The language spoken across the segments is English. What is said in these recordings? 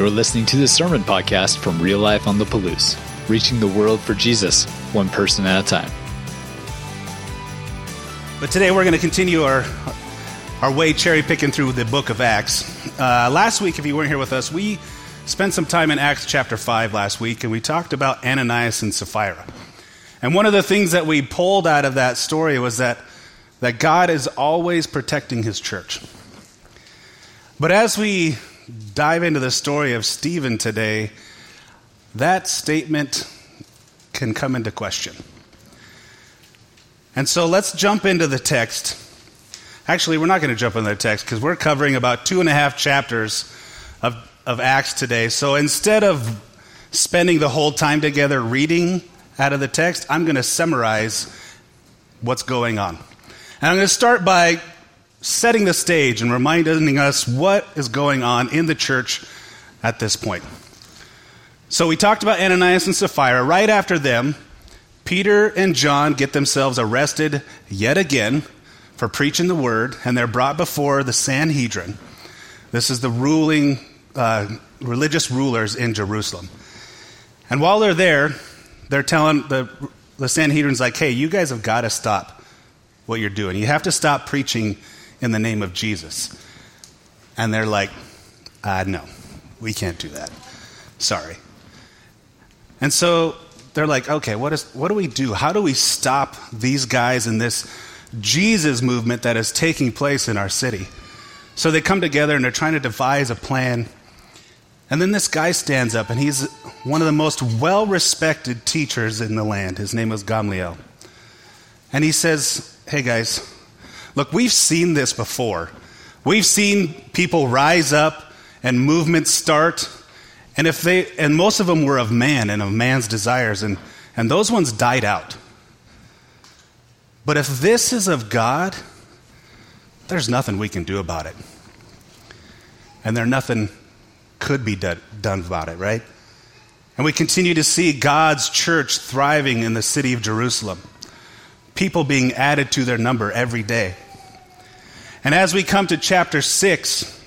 You're listening to the Sermon Podcast from Real Life on the Palouse, reaching the world for Jesus, one person at a time. But today we're going to continue our, our way cherry picking through the book of Acts. Uh, last week, if you weren't here with us, we spent some time in Acts chapter 5 last week, and we talked about Ananias and Sapphira. And one of the things that we pulled out of that story was that, that God is always protecting his church. But as we dive into the story of Stephen today, that statement can come into question. And so let's jump into the text. Actually, we're not going to jump into the text because we're covering about two and a half chapters of, of Acts today. So instead of spending the whole time together reading out of the text, I'm going to summarize what's going on. And I'm going to start by setting the stage and reminding us what is going on in the church at this point. So we talked about Ananias and Sapphira. Right after them, Peter and John get themselves arrested yet again for preaching the word, and they're brought before the Sanhedrin. This is the ruling uh, religious rulers in Jerusalem. And while they're there, they're telling the, the Sanhedrin's like, hey, you guys have got to stop what you're doing. You have to stop preaching in the name of Jesus. And they're like, uh, no, we can't do that. Sorry. And so they're like, okay, what, is, what do we do? How do we stop these guys in this Jesus movement that is taking place in our city? So they come together and they're trying to devise a plan. And then this guy stands up, and he's one of the most well respected teachers in the land. His name was Gamaliel. And he says, Hey guys, look, we've seen this before. We've seen people rise up and movements start and if they and most of them were of man and of man's desires, and, and those ones died out. But if this is of God, there's nothing we can do about it. And there nothing could be done, done about it, right? And we continue to see God's church thriving in the city of Jerusalem. People being added to their number every day. And as we come to chapter 6,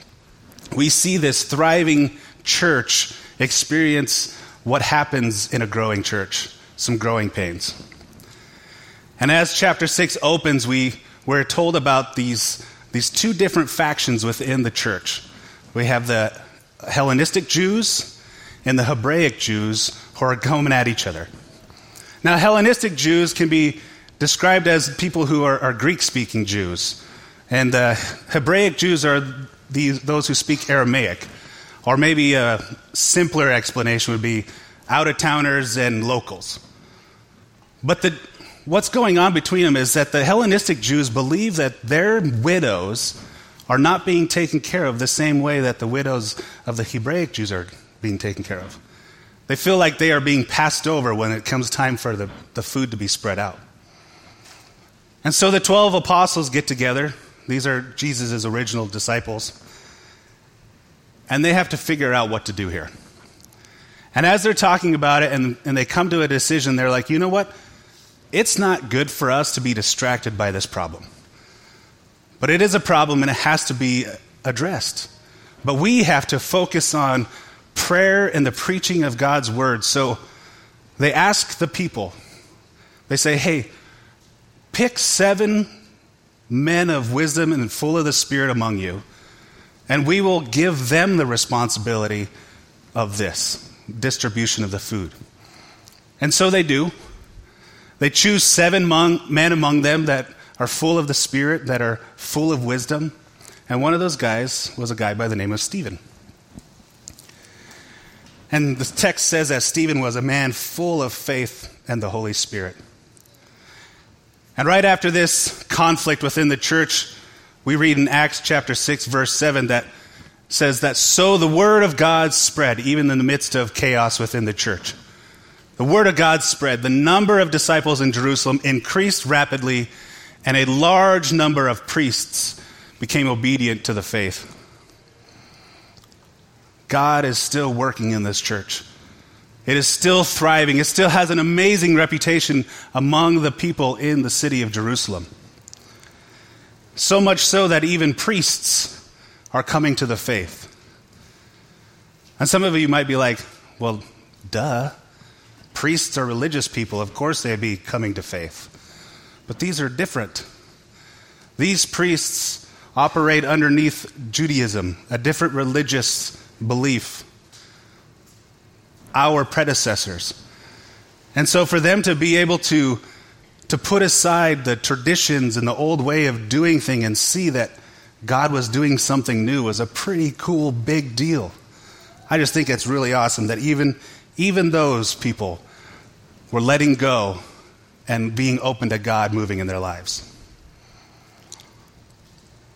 we see this thriving church experience what happens in a growing church some growing pains. And as chapter 6 opens, we, we're told about these, these two different factions within the church. We have the Hellenistic Jews and the Hebraic Jews who are coming at each other. Now, Hellenistic Jews can be described as people who are, are Greek speaking Jews, and the Hebraic Jews are those who speak Aramaic. Or maybe a simpler explanation would be out of towners and locals. But the, what's going on between them is that the Hellenistic Jews believe that their widows are not being taken care of the same way that the widows of the Hebraic Jews are being taken care of. They feel like they are being passed over when it comes time for the, the food to be spread out. And so the 12 apostles get together. These are Jesus' original disciples and they have to figure out what to do here. And as they're talking about it and, and they come to a decision, they're like, you know what? It's not good for us to be distracted by this problem. But it is a problem and it has to be addressed. But we have to focus on prayer and the preaching of God's word. So they ask the people, they say, hey, pick seven men of wisdom and full of the Spirit among you and we will give them the responsibility of this distribution of the food. And so they do. They choose seven men among them that are full of the Spirit, that are full of wisdom. And one of those guys was a guy by the name of Stephen. And the text says that Stephen was a man full of faith and the Holy Spirit. And right after this conflict within the church, we read in Acts chapter 6, verse 7, that says that so the word of God spread, even in the midst of chaos within the church. The word of God spread. The number of disciples in Jerusalem increased rapidly, and a large number of priests became obedient to the faith. God is still working in this church. It is still thriving. It still has an amazing reputation among the people in the city of Jerusalem. So much so that even priests are coming to the faith. And some of you might be like, well, duh. Priests are religious people. Of course they'd be coming to faith. But these are different. These priests operate underneath Judaism, a different religious belief. Our predecessors. And so for them to be able to, to put aside the traditions and the old way of doing things and see that God was doing something new was a pretty cool big deal. I just think it's really awesome that even, even those people were letting go and being open to God moving in their lives.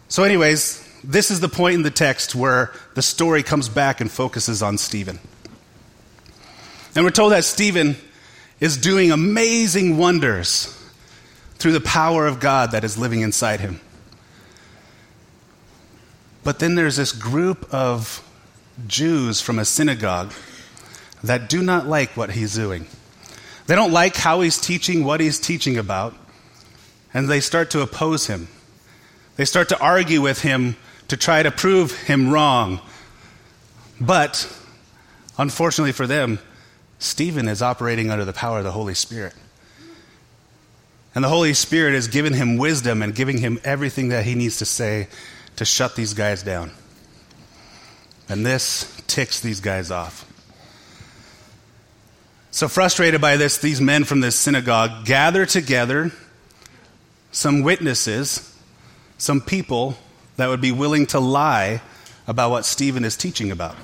So, anyways, this is the point in the text where the story comes back and focuses on Stephen. And we're told that Stephen is doing amazing wonders through the power of God that is living inside him. But then there's this group of Jews from a synagogue that do not like what he's doing. They don't like how he's teaching what he's teaching about, and they start to oppose him. They start to argue with him to try to prove him wrong. But, unfortunately for them, Stephen is operating under the power of the Holy Spirit. And the Holy Spirit is giving him wisdom and giving him everything that he needs to say to shut these guys down. And this ticks these guys off. So, frustrated by this, these men from this synagogue gather together some witnesses, some people that would be willing to lie about what Stephen is teaching about.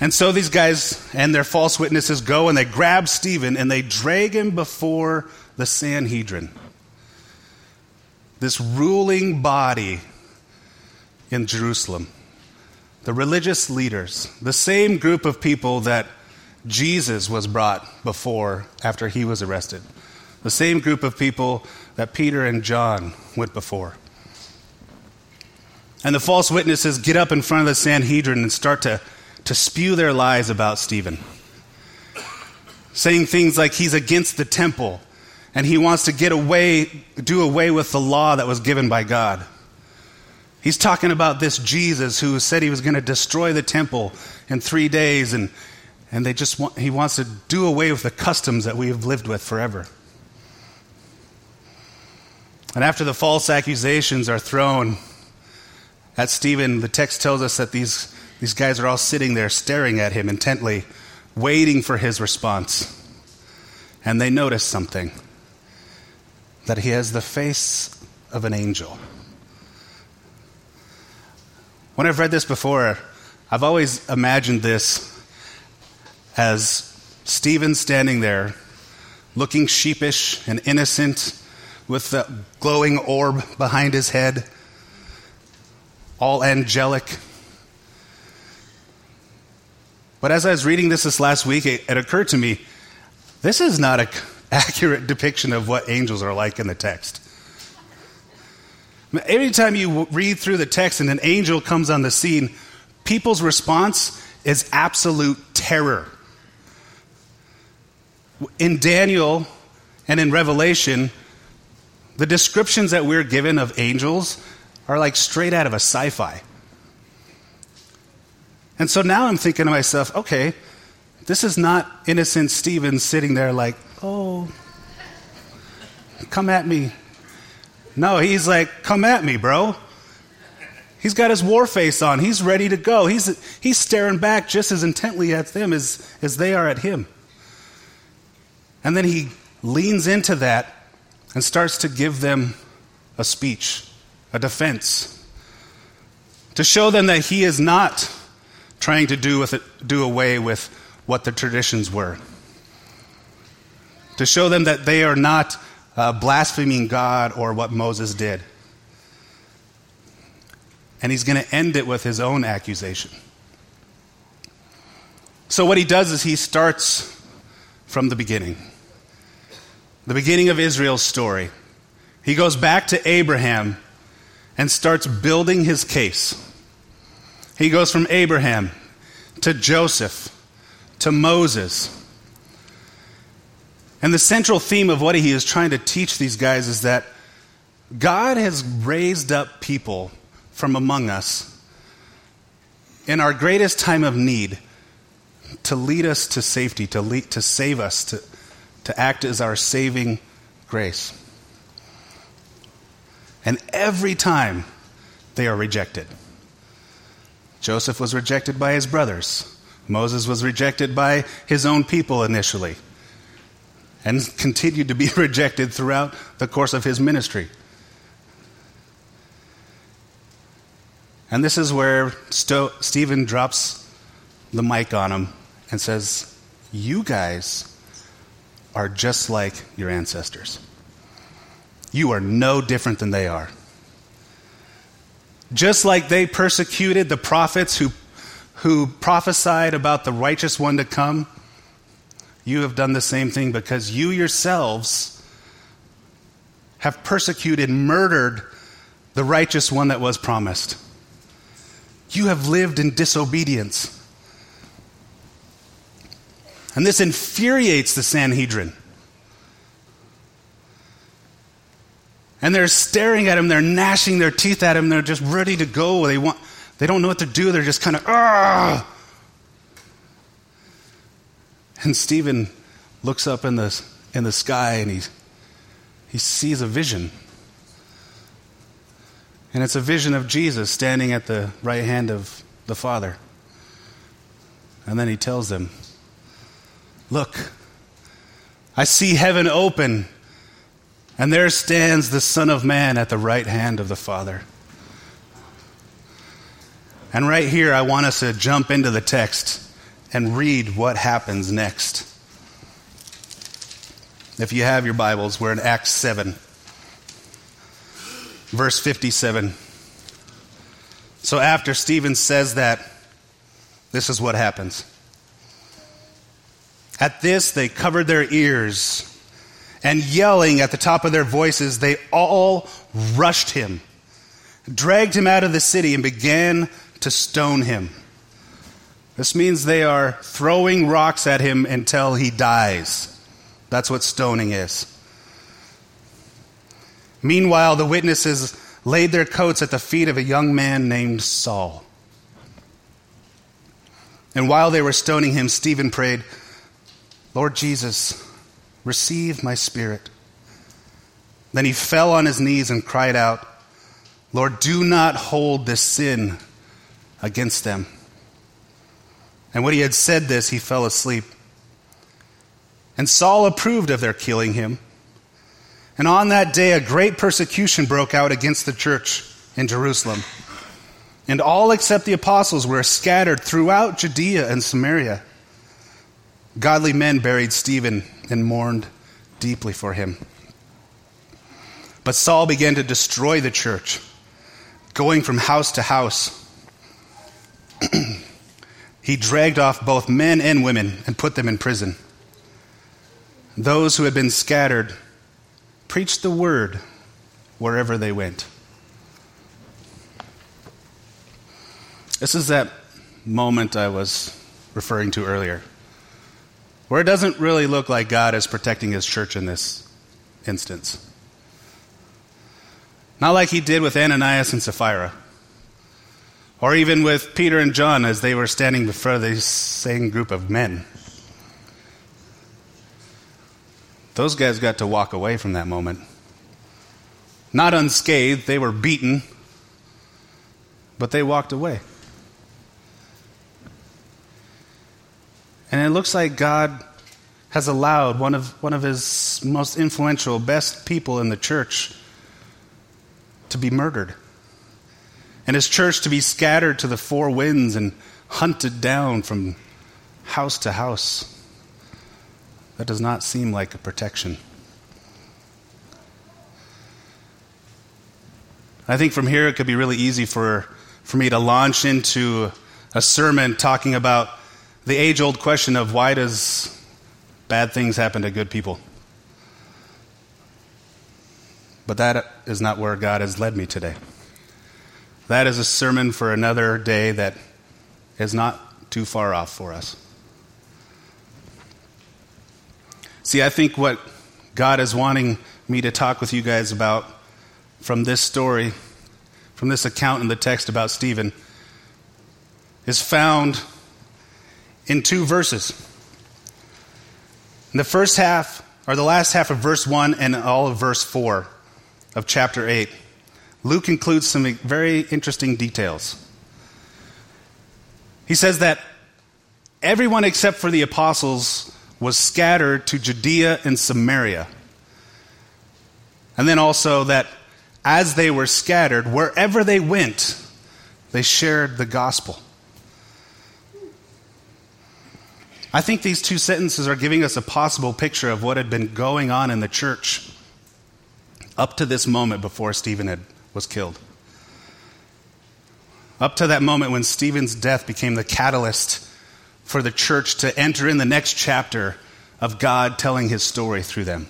And so these guys and their false witnesses go and they grab Stephen and they drag him before the Sanhedrin, this ruling body in Jerusalem. The religious leaders, the same group of people that Jesus was brought before after he was arrested, the same group of people that Peter and John went before. And the false witnesses get up in front of the Sanhedrin and start to, to spew their lies about Stephen, saying things like he's against the temple and he wants to get away, do away with the law that was given by God. He's talking about this Jesus who said he was going to destroy the temple in three days, and, and they just want, he wants to do away with the customs that we have lived with forever. And after the false accusations are thrown at Stephen, the text tells us that these, these guys are all sitting there staring at him intently, waiting for his response. And they notice something that he has the face of an angel. When I've read this before, I've always imagined this as Stephen standing there, looking sheepish and innocent, with the glowing orb behind his head, all angelic. But as I was reading this this last week, it, it occurred to me this is not an accurate depiction of what angels are like in the text. Every time you read through the text and an angel comes on the scene, people's response is absolute terror. In Daniel and in Revelation, the descriptions that we're given of angels are like straight out of a sci fi. And so now I'm thinking to myself, okay, this is not innocent Stephen sitting there like, oh, come at me, no, he's like, come at me, bro. He's got his war face on. He's ready to go. He's, he's staring back just as intently at them as, as they are at him. And then he leans into that and starts to give them a speech, a defense, to show them that he is not trying to do, with it, do away with what the traditions were, to show them that they are not uh, blaspheming God or what Moses did. And he's going to end it with his own accusation. So, what he does is he starts from the beginning the beginning of Israel's story. He goes back to Abraham and starts building his case. He goes from Abraham to Joseph to Moses and the central theme of what he is trying to teach these guys is that God has raised up people from among us in our greatest time of need to lead us to safety, to, lead, to save us, to, to act as our saving grace. And every time they are rejected. Joseph was rejected by his brothers. Moses was rejected by his own people initially and continued to be rejected throughout the course of his ministry. And this is where Sto- Stephen drops the mic on him and says, You guys are just like your ancestors. You are no different than they are. Just like they persecuted the prophets who, who prophesied about the righteous one to come, you have done the same thing because you yourselves have persecuted, murdered the righteous one that was promised. You have lived in disobedience. And this infuriates the Sanhedrin. And they're staring at him, they're gnashing their teeth at him, they're just ready to go. They, want, they don't know what to do, they're just kind of, ah! And Stephen looks up in the, in the sky and he, he sees a vision. And it's a vision of Jesus standing at the right hand of the Father. And then he tells them, Look, I see heaven open, and there stands the Son of Man at the right hand of the Father. And right here, I want us to jump into the text and read what happens next. If you have your Bibles, we're in Acts 7, verse 57. So after Stephen says that, this is what happens. At this, they covered their ears, and yelling at the top of their voices, they all rushed him, dragged him out of the city, and began to stone him. This means they are throwing rocks at him until he dies. That's what stoning is. Meanwhile, the witnesses laid their coats at the feet of a young man named Saul. And while they were stoning him, Stephen prayed, Lord Jesus, receive my spirit. Then he fell on his knees and cried out, Lord, do not hold this sin against them. And when he had said this, he fell asleep. And Saul approved of their killing him. And on that day, a great persecution broke out against the church in Jerusalem. And all except the apostles were scattered throughout Judea and Samaria. Godly men buried Stephen and mourned deeply for him. But Saul began to destroy the church, going from house to house. he dragged off both men and women and put them in prison. Those who had been scattered preached the word wherever they went. This is that moment I was referring to earlier, where it doesn't really look like God is protecting his church in this instance. Not like he did with Ananias and Sapphira, or even with Peter and John as they were standing before the same group of men. Those guys got to walk away from that moment. Not unscathed, they were beaten, but they walked away. And it looks like God has allowed one of, one of his most influential, best people in the church to be murdered. And his church to be scattered to the four winds and hunted down from house to house. That does not seem like a protection. I think from here it could be really easy for, for me to launch into a sermon talking about the age old question of why does bad things happen to good people? But that is not where God has led me today. That is a sermon for another day that is not too far off for us. See, I think what God is wanting me to talk with you guys about from this story, from this account in the text about Stephen, is found in two verses. In the first half, or the last half of verse 1 and all of verse 4 of chapter 8, Luke includes some very interesting details. He says that everyone except for the apostles was scattered to Judea and Samaria. And then also that as they were scattered, wherever they went, they shared the gospel. I think these two sentences are giving us a possible picture of what had been going on in the church up to this moment before Stephen had, was killed. Up to that moment when Stephen's death became the catalyst for the church to enter in the next chapter of God telling his story through them.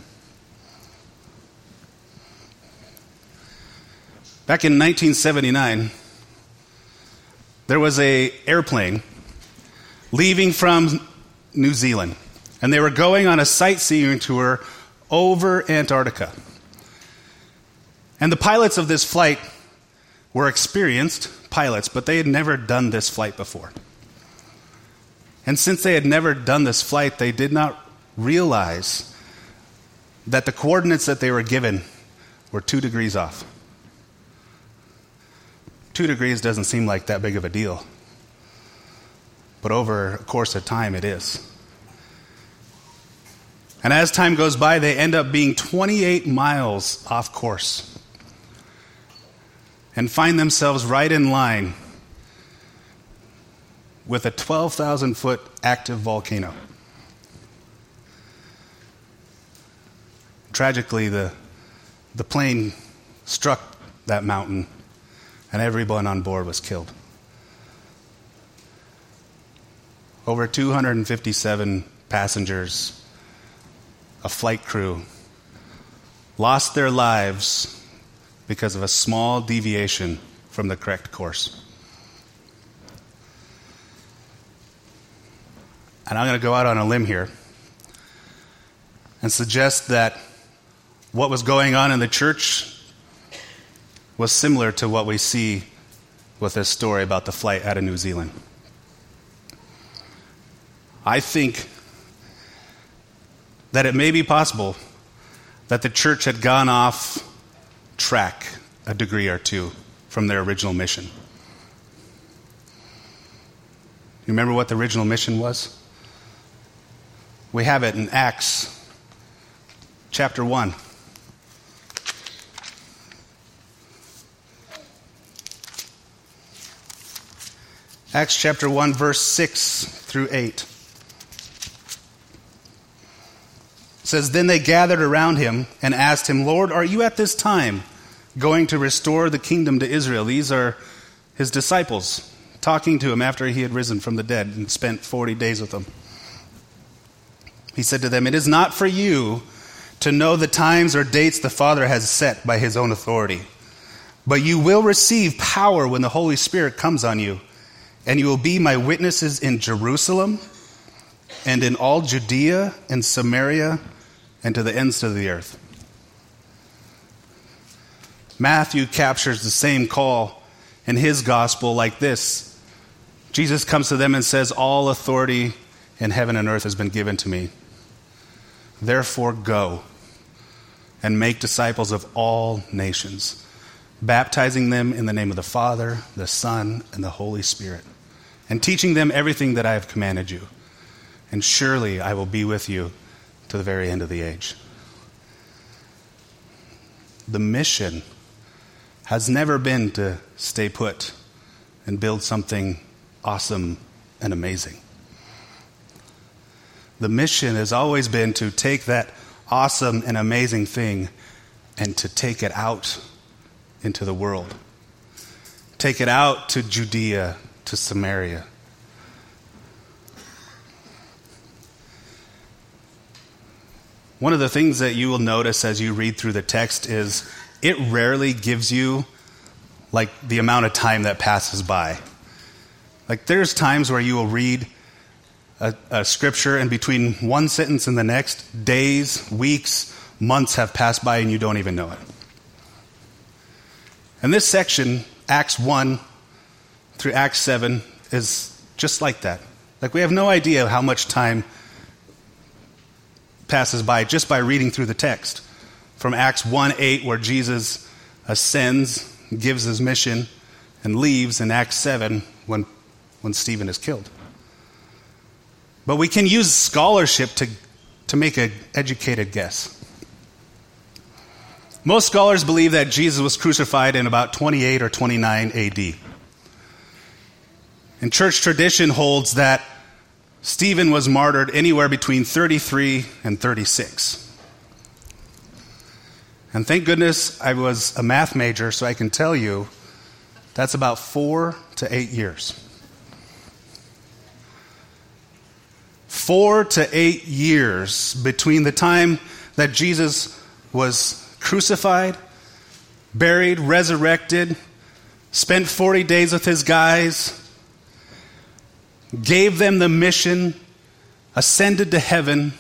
Back in 1979, there was a airplane leaving from New Zealand, and they were going on a sightseeing tour over Antarctica. And the pilots of this flight were experienced pilots, but they had never done this flight before. And since they had never done this flight, they did not realize that the coordinates that they were given were two degrees off. Two degrees doesn't seem like that big of a deal but over a course of time, it is. And as time goes by, they end up being 28 miles off course and find themselves right in line with a 12,000 foot active volcano. Tragically, the, the plane struck that mountain, and everyone on board was killed. Over 257 passengers, a flight crew, lost their lives because of a small deviation from the correct course. And I'm going to go out on a limb here and suggest that what was going on in the church was similar to what we see with this story about the flight out of New Zealand. I think that it may be possible that the church had gone off track a degree or two from their original mission. You remember what the original mission was? We have it in Acts chapter 1. Acts chapter 1, verse 6 through 8. Says, Then they gathered around him and asked him, Lord, are you at this time going to restore the kingdom to Israel? These are his disciples talking to him after he had risen from the dead and spent 40 days with them. He said to them, It is not for you to know the times or dates the Father has set by his own authority, but you will receive power when the Holy Spirit comes on you, and you will be my witnesses in Jerusalem and in all Judea and Samaria and to the ends of the earth. Matthew captures the same call in his gospel like this Jesus comes to them and says, All authority in heaven and earth has been given to me. Therefore, go and make disciples of all nations, baptizing them in the name of the Father, the Son, and the Holy Spirit, and teaching them everything that I have commanded you. And surely I will be with you to the very end of the age. The mission has never been to stay put and build something awesome and amazing. The mission has always been to take that awesome and amazing thing and to take it out into the world. Take it out to Judea, to Samaria, One of the things that you will notice as you read through the text is it rarely gives you like the amount of time that passes by. Like there's times where you will read a, a, scripture and between one sentence and the next, days, weeks, months have passed by and you don't even know it. And this section, Acts 1 through Acts 7, is just like that. Like we have no idea how much time passes by just by reading through the text. From Acts 1 8, where Jesus ascends, gives his mission, and leaves, in Acts 7, when, when Stephen is killed. But we can use scholarship to, to make an educated guess. Most scholars believe that Jesus was crucified in about 28 or 29 AD. And church tradition holds that Stephen was martyred anywhere between 33 and 36. And thank goodness I was a math major, so I can tell you that's about four to eight years. Four to eight years between the time that Jesus was crucified, buried, resurrected, spent 40 days with his guys, gave them the mission, ascended to heaven,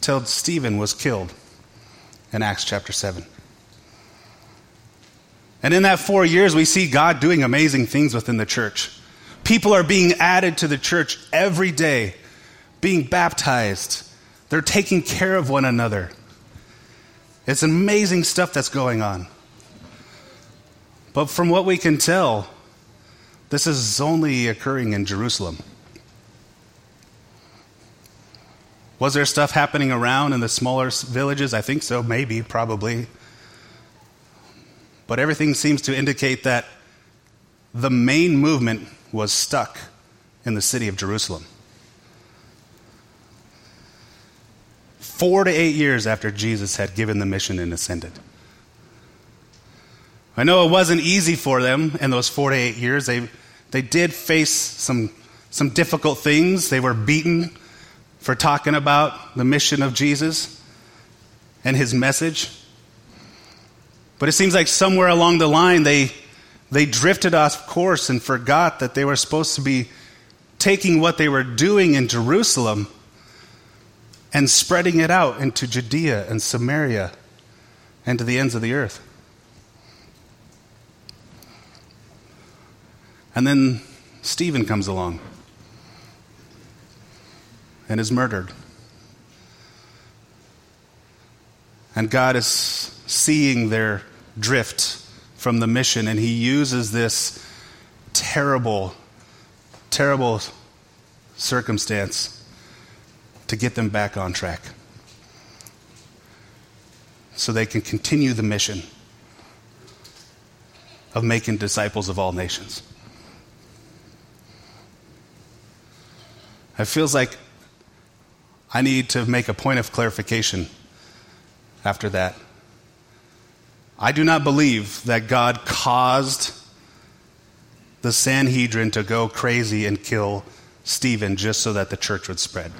till Stephen was killed in Acts chapter 7. And in that four years, we see God doing amazing things within the church. People are being added to the church every day, being baptized. They're taking care of one another. It's amazing stuff that's going on. But from what we can tell, this is only occurring in Jerusalem. Was there stuff happening around in the smaller villages? I think so, maybe, probably. But everything seems to indicate that the main movement was stuck in the city of Jerusalem. Four to eight years after Jesus had given the mission and ascended. I know it wasn't easy for them in those four to eight years. They they did face some, some difficult things. They were beaten for talking about the mission of Jesus and his message. But it seems like somewhere along the line they, they drifted off course and forgot that they were supposed to be taking what they were doing in Jerusalem and spreading it out into Judea and Samaria and to the ends of the earth. And then Stephen comes along and is murdered. And God is seeing their drift from the mission, and He uses this terrible, terrible circumstance to get them back on track so they can continue the mission of making disciples of all nations. It feels like I need to make a point of clarification after that. I do not believe that God caused the Sanhedrin to go crazy and kill Stephen just so that the church would spread.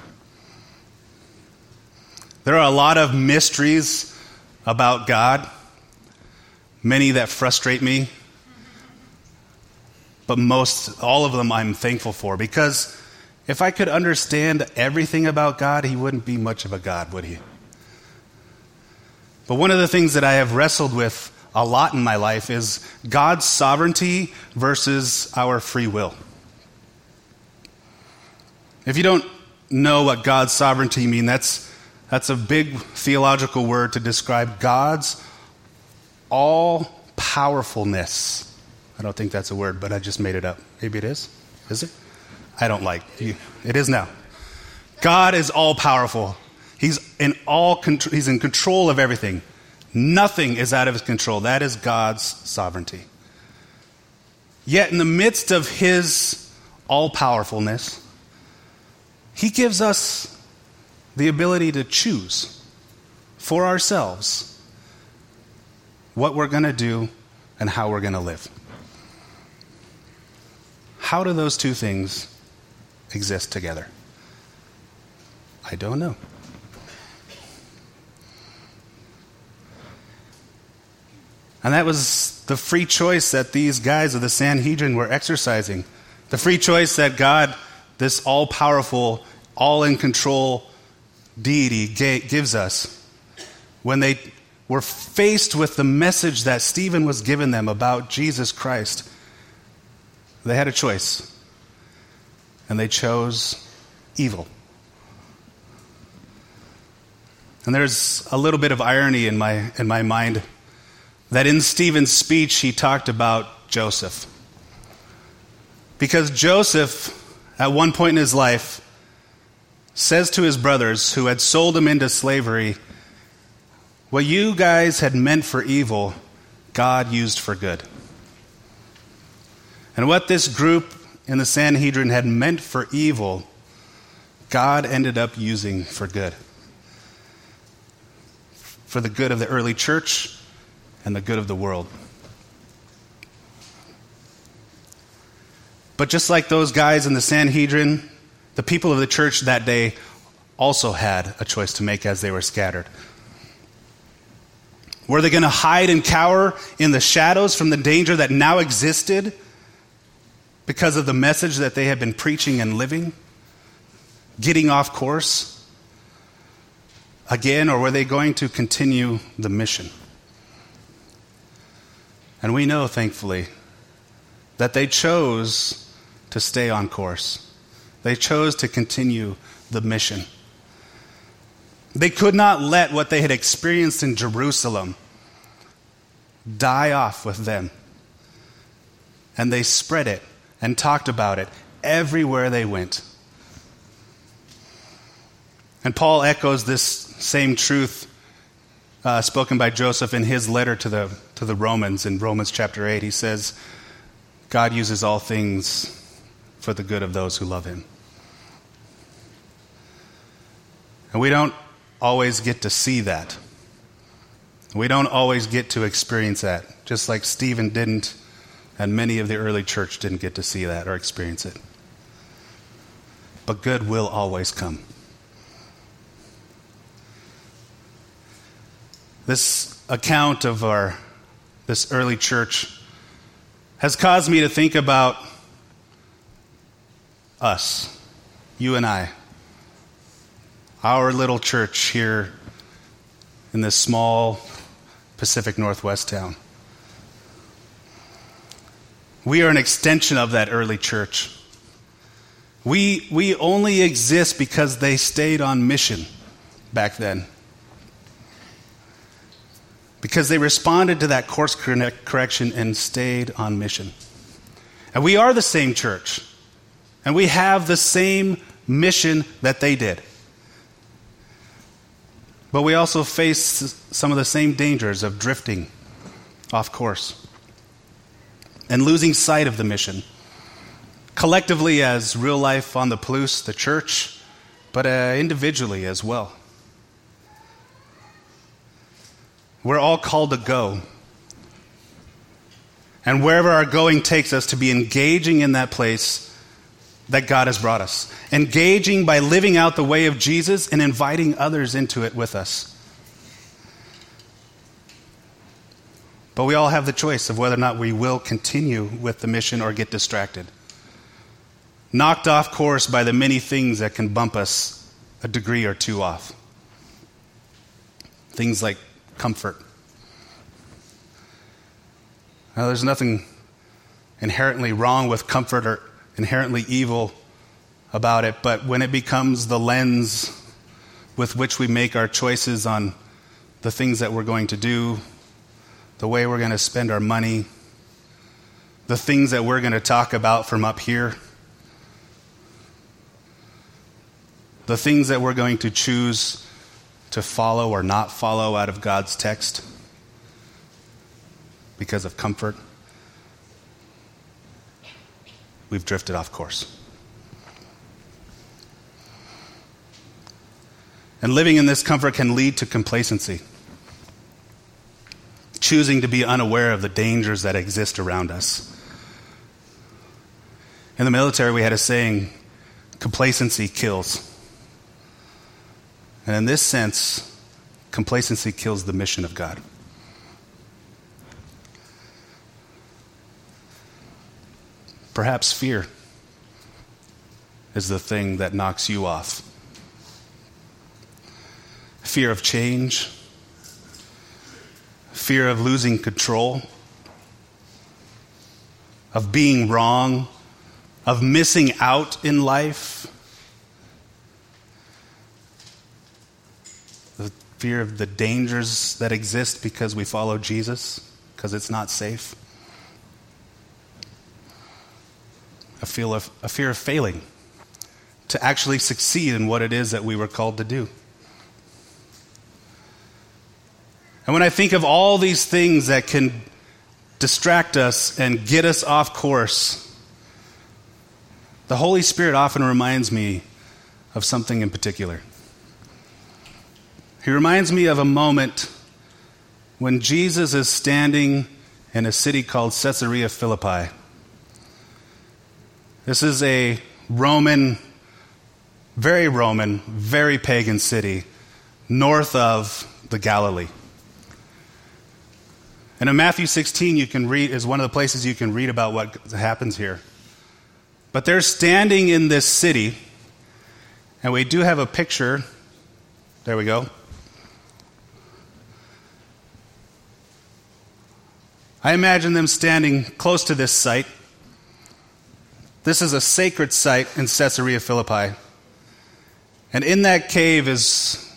There are a lot of mysteries about God, many that frustrate me, but most, all of them I'm thankful for because if I could understand everything about God, he wouldn't be much of a God, would he? But one of the things that I have wrestled with a lot in my life is God's sovereignty versus our free will. If you don't know what God's sovereignty means, that's, that's a big theological word to describe God's all powerfulness. I don't think that's a word, but I just made it up. Maybe it is. Is it? I don't like. You, It is now. God is all powerful. He's in all he's in control of everything. Nothing is out of his control. That is God's sovereignty. Yet in the midst of his all powerfulness, he gives us the ability to choose for ourselves what we're going to do and how we're going to live. How do those two things exist together? I don't know. And that was the free choice that these guys of the Sanhedrin were exercising. The free choice that God, this all powerful, all in control deity, gives us when they were faced with the message that Stephen was given them about Jesus Christ. They had a choice, and they chose evil. And there's a little bit of irony in my, in my mind that in Stephen's speech he talked about Joseph. Because Joseph, at one point in his life, says to his brothers who had sold him into slavery, What you guys had meant for evil, God used for good. And what this group in the Sanhedrin had meant for evil, God ended up using for good for the good of the early church and the good of the world. But just like those guys in the Sanhedrin, the people of the church that day also had a choice to make as they were scattered. Were they going to hide and cower in the shadows from the danger that now existed because of the message that they had been preaching and living? Getting off course? again, or were they going to continue the mission? And we know, thankfully, that they chose to stay on course. They chose to continue the mission. They could not let what they had experienced in Jerusalem die off with them. And they spread it and talked about it everywhere they went. And Paul echoes this same truth uh, spoken by Joseph in his letter to the, to the Romans in Romans chapter 8. He says, God uses all things for the good of those who love him. And we don't always get to see that. We don't always get to experience that, just like Stephen didn't, and many of the early church didn't get to see that or experience it. But good will always come. This account of our this early church has caused me to think about us, you and I, our little church here in this small Pacific Northwest town. We are an extension of that early church. We, we only exist because they stayed on mission back then because they responded to that course correction and stayed on mission. And we are the same church, and we have the same mission that they did. But we also face some of the same dangers of drifting off course and losing sight of the mission. Collectively, as real life on the Palouse, the church, but uh, individually as well. We're all called to go. And wherever our going takes us, to be engaging in that place that God has brought us. Engaging by living out the way of Jesus and inviting others into it with us. But we all have the choice of whether or not we will continue with the mission or get distracted. Knocked off course by the many things that can bump us a degree or two off. Things like comfort. Now, there's nothing inherently wrong with comfort or inherently evil about it, but when it becomes the lens with which we make our choices on the things that we're going to do, the way we're going to spend our money, the things that we're going to talk about from up here, the things that we're going to choose to follow or not follow out of God's text because of comfort, we've drifted off course. And living in this comfort can lead to complacency, choosing to be unaware of the dangers that exist around us. In the military, we had a saying complacency kills. And in this sense, complacency kills the mission of God. Perhaps fear is the thing that knocks you off. Fear of change, fear of losing control, of being wrong of missing out in life, the fear of the dangers that exist because we follow Jesus, because it's not safe. A, of, a fear of failing, to actually succeed in what it is that we were called to do. And when I think of all these things that can distract us and get us off course, the Holy Spirit often reminds me of something in particular. He reminds me of a moment when Jesus is standing in a city called Caesarea Philippi. This is a Roman, very Roman, very pagan city north of the Galilee. And in Matthew 16, you can read, is one of the places you can read about what happens here. But they're standing in this city, and we do have a picture. There we go. I imagine them standing close to this site. This is a sacred site in Caesarea Philippi. And in that cave is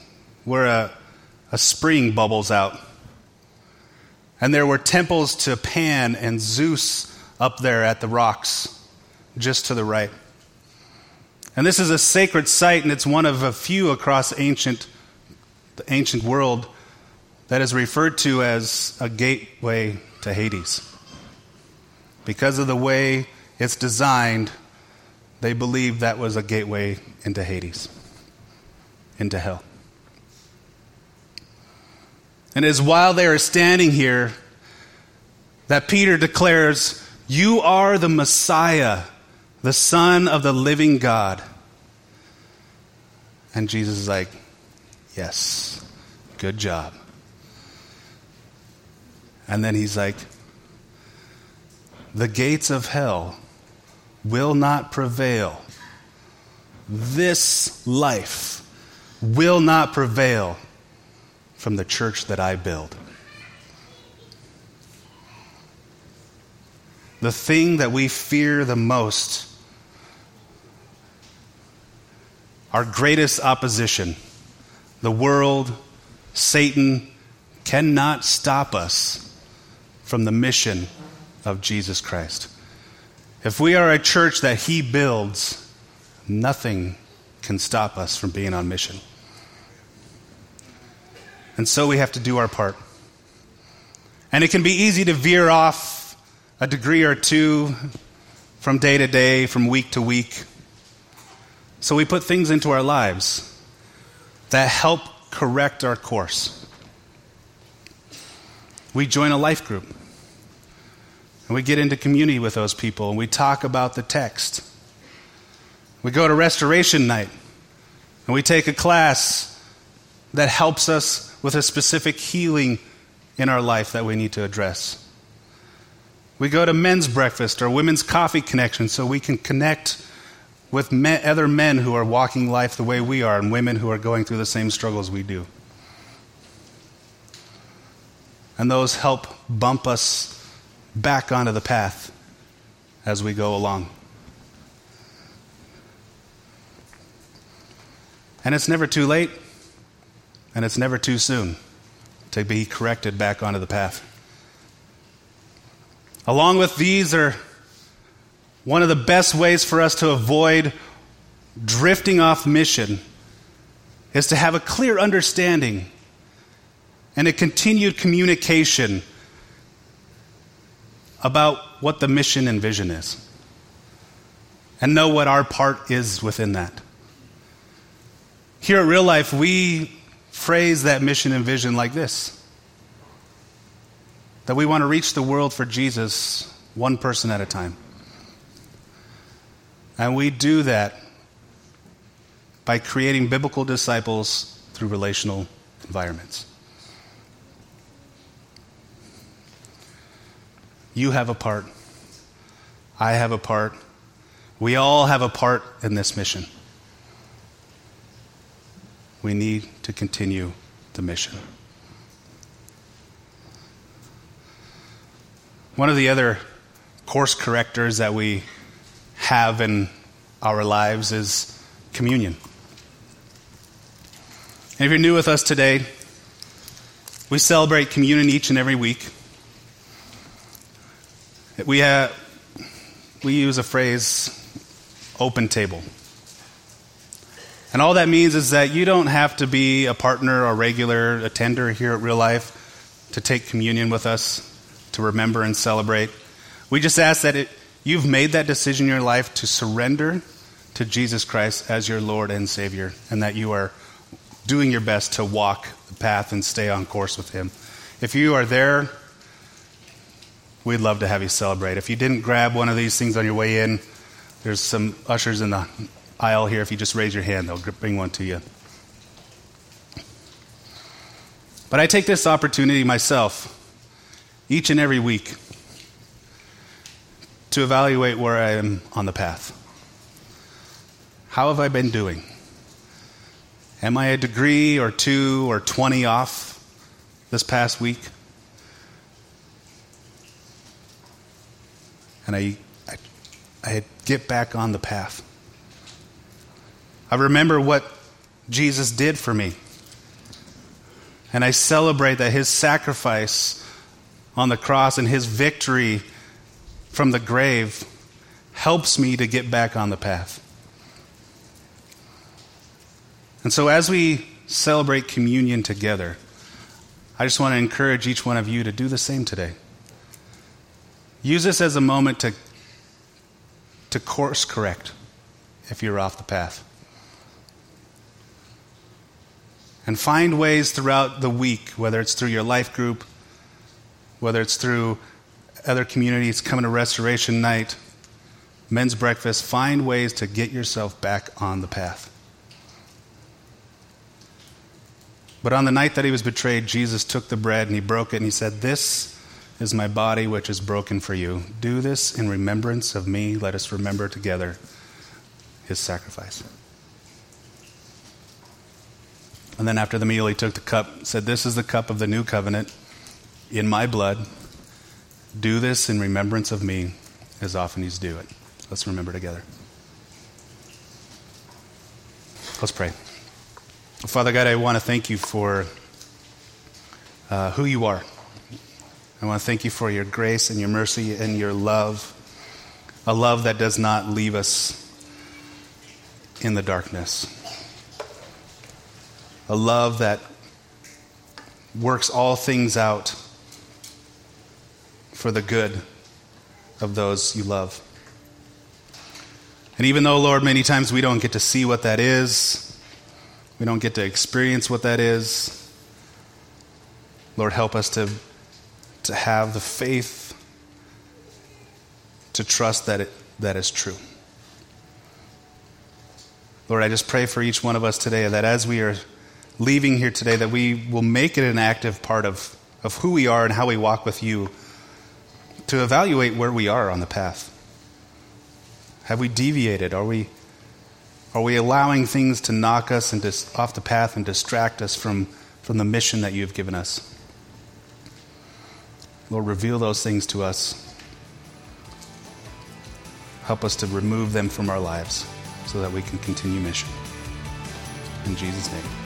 where a, a spring bubbles out. And there were temples to Pan and Zeus up there at the rocks, just to the right. And this is a sacred site, and it's one of a few across ancient, the ancient world that is referred to as a gateway to Hades. Because of the way it's designed, they believe that was a gateway into Hades, into hell. And it is while they are standing here that Peter declares, You are the Messiah, the Son of the living God. And Jesus is like, Yes, good job. And then he's like, The gates of hell will not prevail. This life will not prevail from the church that I build. The thing that we fear the most, our greatest opposition, the world, Satan, cannot stop us from the mission of Jesus Christ. If we are a church that He builds, nothing can stop us from being on mission. And so we have to do our part. And it can be easy to veer off a degree or two from day to day, from week to week. So we put things into our lives that help correct our course. We join a life group. And we get into community with those people and we talk about the text. We go to restoration night and we take a class that helps us with a specific healing in our life that we need to address. We go to men's breakfast or women's coffee connection so we can connect with men, other men who are walking life the way we are and women who are going through the same struggles we do. And those help bump us back onto the path as we go along. And it's never too late and it's never too soon to be corrected back onto the path. Along with these are one of the best ways for us to avoid drifting off mission is to have a clear understanding and a continued communication about what the mission and vision is and know what our part is within that. Here at Real Life, we phrase that mission and vision like this that we want to reach the world for Jesus one person at a time. And we do that by creating biblical disciples through relational environments. You have a part. I have a part. We all have a part in this mission we need to continue the mission. One of the other course correctors that we have in our lives is communion. And if you're new with us today, we celebrate communion each and every week. We, have, we use a phrase, open table. And all that means is that you don't have to be a partner or regular attender here at Real Life to take communion with us, to remember and celebrate. We just ask that it, you've made that decision in your life to surrender to Jesus Christ as your Lord and Savior, and that you are doing your best to walk the path and stay on course with Him. If you are there, we'd love to have you celebrate. If you didn't grab one of these things on your way in, there's some ushers in the aisle here. If you just raise your hand, they'll bring one to you. But I take this opportunity myself each and every week to evaluate where I am on the path. How have I been doing? Am I a degree or two or 20 off this past week? And I, I, I get back on the path. I remember what Jesus did for me. And I celebrate that his sacrifice on the cross and his victory from the grave helps me to get back on the path. And so, as we celebrate communion together, I just want to encourage each one of you to do the same today. Use this as a moment to, to course correct if you're off the path. And find ways throughout the week, whether it's through your life group, whether it's through other communities coming to restoration night, men's breakfast, find ways to get yourself back on the path. But on the night that he was betrayed, Jesus took the bread and he broke it and he said, This is my body which is broken for you. Do this in remembrance of me. Let us remember together his sacrifice. And then after the meal, he took the cup, said, This is the cup of the new covenant in my blood. Do this in remembrance of me as often as you do it. Let's remember together. Let's pray. Father God, I want to thank you for uh, who you are. I want to thank you for your grace and your mercy and your love, a love that does not leave us in the darkness, a love that works all things out for the good of those you love. And even though, Lord, many times we don't get to see what that is, we don't get to experience what that is. Lord, help us to, to have the faith to trust that it, that is true. Lord, I just pray for each one of us today that as we are leaving here today, that we will make it an active part of, of who we are and how we walk with you to evaluate where we are on the path. Have we deviated? Are we are we allowing things to knock us and dis- off the path and distract us from, from the mission that you've given us? Lord, reveal those things to us. Help us to remove them from our lives so that we can continue mission. In Jesus' name,